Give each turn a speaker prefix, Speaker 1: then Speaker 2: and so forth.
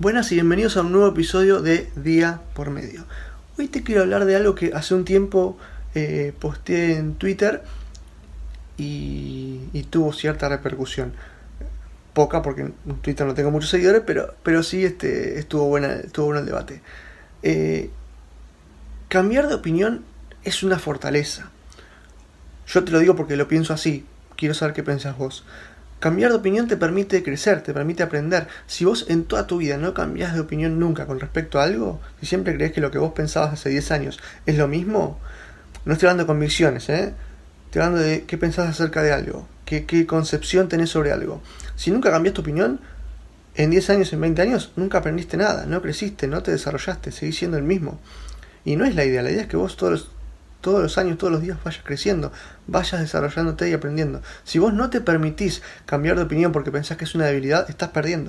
Speaker 1: Buenas y bienvenidos a un nuevo episodio de Día por Medio. Hoy te quiero hablar de algo que hace un tiempo eh, posteé en Twitter y, tuvo cierta repercusión. Poca porque en Twitter no tengo muchos seguidores, pero, pero sí este, estuvo, buena, estuvo bueno el debate. Eh, cambiar de opinión es una fortaleza. Yo te lo digo porque lo pienso así. Quiero saber qué pensás vos. Cambiar de opinión te permite crecer, te permite aprender. Si vos en toda tu vida no cambias de opinión nunca con respecto a algo, si siempre crees que lo que vos pensabas hace 10 años es lo mismo, no estoy hablando de convicciones, ¿eh? estoy hablando de qué pensás acerca de algo, qué, concepción tenés sobre algo. Si nunca cambias tu opinión, en 10 años, en 20 años, nunca aprendiste nada, no creciste, no te desarrollaste, seguís siendo el mismo. Y no es la idea, la idea es que vos todos todos los años, todos los días vayas creciendo, vayas desarrollándote y aprendiendo. Si vos no te permitís cambiar de opinión porque pensás que es una debilidad, estás perdiendo.